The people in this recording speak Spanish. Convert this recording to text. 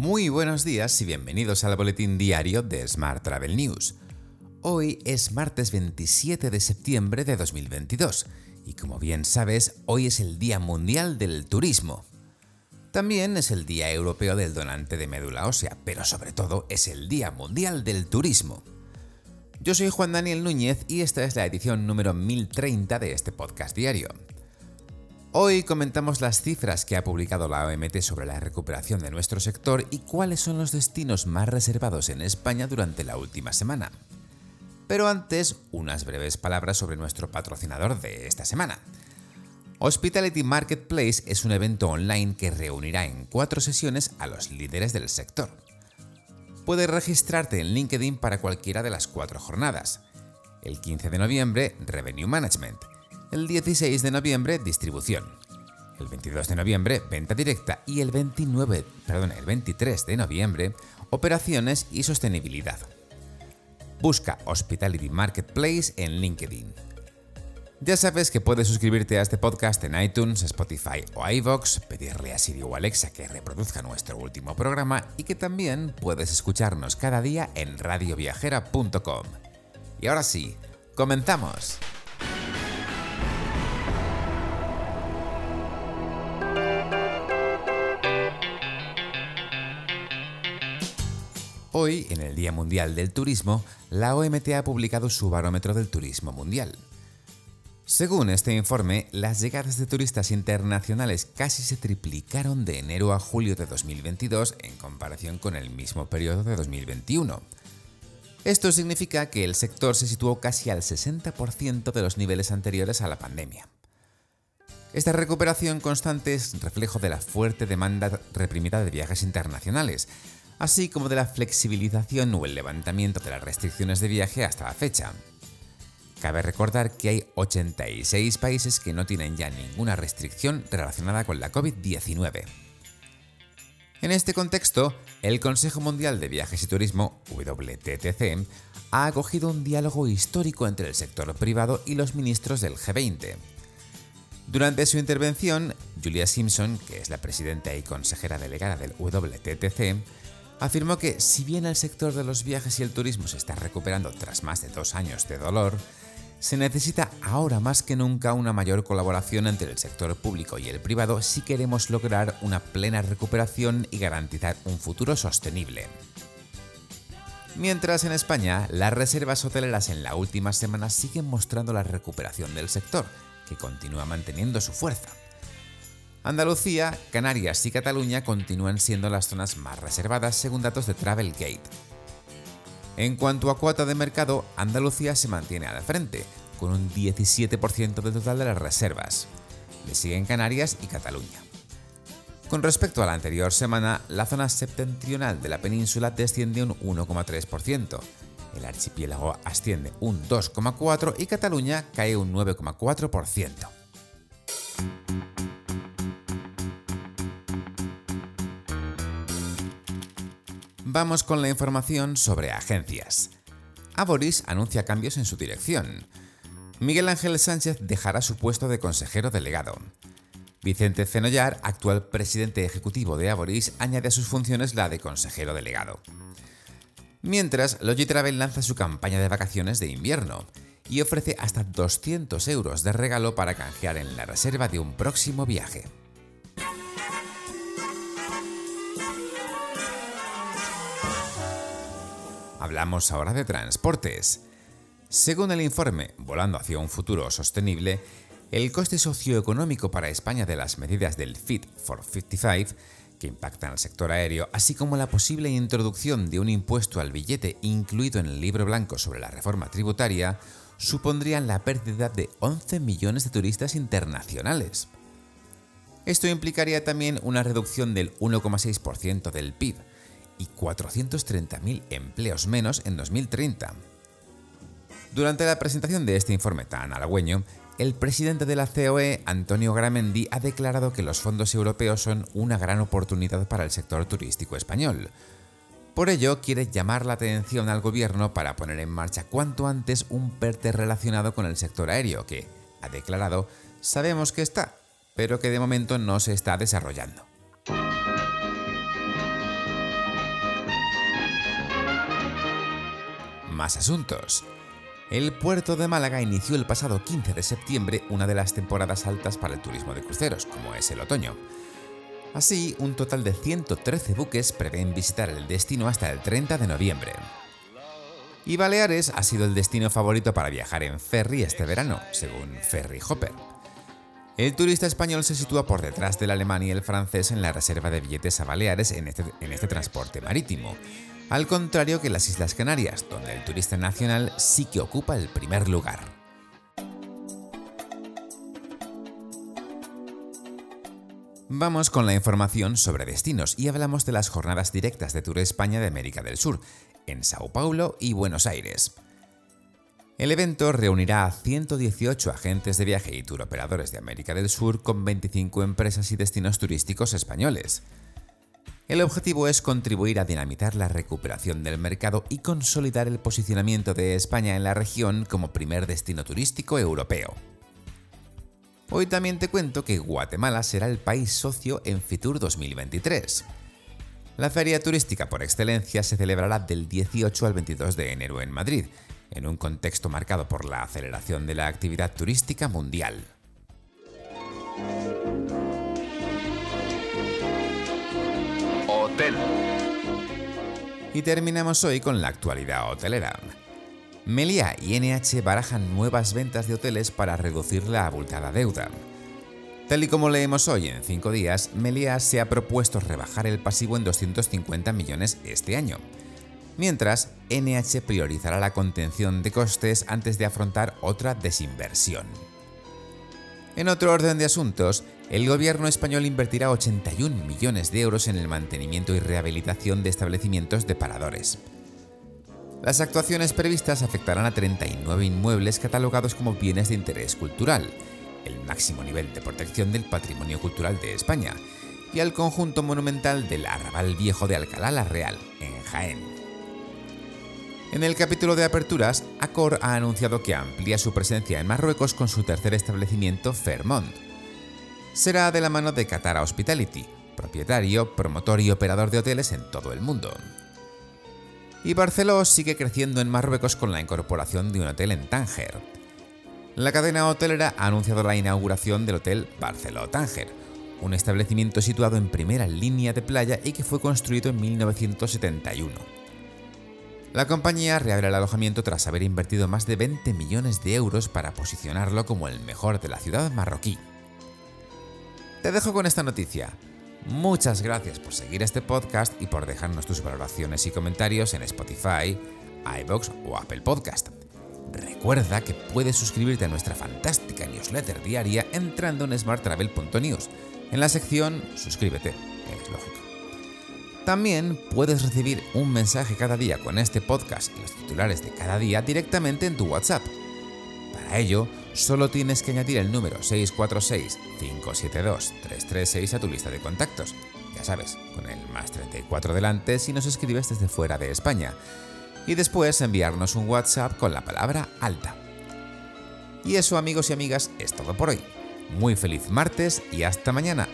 Muy buenos días y bienvenidos al boletín diario de Smart Travel News. Hoy es martes 27 de septiembre de 2022 y como bien sabes, hoy es el Día Mundial del Turismo. También es el Día Europeo del Donante de Médula Ósea, pero sobre todo es el Día Mundial del Turismo. Yo soy Juan Daniel Núñez y esta es la edición número 1030 de este podcast diario. Hoy comentamos las cifras que ha publicado la OMT sobre la recuperación de nuestro sector y cuáles son los destinos más reservados en España durante la última semana. Pero antes, unas breves palabras sobre nuestro patrocinador de esta semana. Hospitality Marketplace es un evento online que reunirá en cuatro sesiones a los líderes del sector. Puedes registrarte en LinkedIn para cualquiera de las cuatro jornadas. El 15 de noviembre, Revenue Management el 16 de noviembre, distribución. El 22 de noviembre, venta directa. Y el, 29, perdón, el 23 de noviembre, operaciones y sostenibilidad. Busca Hospitality Marketplace en LinkedIn. Ya sabes que puedes suscribirte a este podcast en iTunes, Spotify o iVoox, pedirle a Siri o Alexa que reproduzca nuestro último programa y que también puedes escucharnos cada día en radioviajera.com. Y ahora sí, comenzamos. Hoy, en el Día Mundial del Turismo, la OMT ha publicado su barómetro del turismo mundial. Según este informe, las llegadas de turistas internacionales casi se triplicaron de enero a julio de 2022 en comparación con el mismo periodo de 2021. Esto significa que el sector se situó casi al 60% de los niveles anteriores a la pandemia. Esta recuperación constante es reflejo de la fuerte demanda reprimida de viajes internacionales, así como de la flexibilización o el levantamiento de las restricciones de viaje hasta la fecha. Cabe recordar que hay 86 países que no tienen ya ninguna restricción relacionada con la COVID-19. En este contexto, el Consejo Mundial de Viajes y Turismo, WTTC, ha acogido un diálogo histórico entre el sector privado y los ministros del G20. Durante su intervención, Julia Simpson, que es la presidenta y consejera delegada del WTTC, afirmó que si bien el sector de los viajes y el turismo se está recuperando tras más de dos años de dolor, se necesita ahora más que nunca una mayor colaboración entre el sector público y el privado si queremos lograr una plena recuperación y garantizar un futuro sostenible. Mientras en España, las reservas hoteleras en la última semana siguen mostrando la recuperación del sector, que continúa manteniendo su fuerza. Andalucía, Canarias y Cataluña continúan siendo las zonas más reservadas según datos de Travelgate. En cuanto a cuota de mercado, Andalucía se mantiene al frente, con un 17% del total de las reservas. Le siguen Canarias y Cataluña. Con respecto a la anterior semana, la zona septentrional de la península desciende un 1,3%, el archipiélago asciende un 2,4% y Cataluña cae un 9,4%. Vamos con la información sobre agencias. Aboris anuncia cambios en su dirección. Miguel Ángel Sánchez dejará su puesto de consejero delegado. Vicente Cenollar, actual presidente ejecutivo de Aboris, añade a sus funciones la de consejero delegado. Mientras, Logitravel lanza su campaña de vacaciones de invierno y ofrece hasta 200 euros de regalo para canjear en la reserva de un próximo viaje. Hablamos ahora de transportes. Según el informe Volando hacia un futuro sostenible, el coste socioeconómico para España de las medidas del Fit for 55 que impactan al sector aéreo, así como la posible introducción de un impuesto al billete incluido en el libro blanco sobre la reforma tributaria, supondrían la pérdida de 11 millones de turistas internacionales. Esto implicaría también una reducción del 1,6% del PIB, y 430.000 empleos menos en 2030. Durante la presentación de este informe tan halagüeño, el presidente de la COE, Antonio Gramendi, ha declarado que los fondos europeos son una gran oportunidad para el sector turístico español. Por ello, quiere llamar la atención al gobierno para poner en marcha cuanto antes un PERTE relacionado con el sector aéreo, que, ha declarado, sabemos que está, pero que de momento no se está desarrollando. Más asuntos. El puerto de Málaga inició el pasado 15 de septiembre una de las temporadas altas para el turismo de cruceros, como es el otoño. Así, un total de 113 buques prevén visitar el destino hasta el 30 de noviembre. Y Baleares ha sido el destino favorito para viajar en ferry este verano, según Ferry Hopper. El turista español se sitúa por detrás del alemán y el francés en la reserva de billetes a Baleares en este, en este transporte marítimo, al contrario que las Islas Canarias, donde el turista nacional sí que ocupa el primer lugar. Vamos con la información sobre destinos y hablamos de las jornadas directas de Tour España de América del Sur, en Sao Paulo y Buenos Aires. El evento reunirá a 118 agentes de viaje y tour operadores de América del Sur con 25 empresas y destinos turísticos españoles. El objetivo es contribuir a dinamitar la recuperación del mercado y consolidar el posicionamiento de España en la región como primer destino turístico europeo. Hoy también te cuento que Guatemala será el país socio en Fitur 2023. La feria turística por excelencia se celebrará del 18 al 22 de enero en Madrid, en un contexto marcado por la aceleración de la actividad turística mundial. Y terminamos hoy con la actualidad hotelera. Melia y NH barajan nuevas ventas de hoteles para reducir la abultada deuda. Tal y como leemos hoy en 5 días, Melia se ha propuesto rebajar el pasivo en 250 millones este año, mientras NH priorizará la contención de costes antes de afrontar otra desinversión. En otro orden de asuntos, el gobierno español invertirá 81 millones de euros en el mantenimiento y rehabilitación de establecimientos de paradores. Las actuaciones previstas afectarán a 39 inmuebles catalogados como bienes de interés cultural, el máximo nivel de protección del patrimonio cultural de España, y al conjunto monumental del Arrabal Viejo de Alcalá la Real, en Jaén. En el capítulo de aperturas, Accor ha anunciado que amplía su presencia en Marruecos con su tercer establecimiento, Fairmont. Será de la mano de Qatar Hospitality, propietario, promotor y operador de hoteles en todo el mundo. Y Barceló sigue creciendo en Marruecos con la incorporación de un hotel en Tánger. La cadena hotelera ha anunciado la inauguración del Hotel Barceló Tánger, un establecimiento situado en primera línea de playa y que fue construido en 1971. La compañía reabre el alojamiento tras haber invertido más de 20 millones de euros para posicionarlo como el mejor de la ciudad marroquí. Te dejo con esta noticia. Muchas gracias por seguir este podcast y por dejarnos tus valoraciones y comentarios en Spotify, iBox o Apple Podcast. Recuerda que puedes suscribirte a nuestra fantástica newsletter diaria entrando en smarttravel.news. En la sección Suscríbete, es lógico. También puedes recibir un mensaje cada día con este podcast y los titulares de cada día directamente en tu WhatsApp. Para ello, solo tienes que añadir el número 646-572-336 a tu lista de contactos. Ya sabes, con el más 34 delante si nos escribes desde fuera de España. Y después enviarnos un WhatsApp con la palabra alta. Y eso amigos y amigas es todo por hoy. Muy feliz martes y hasta mañana.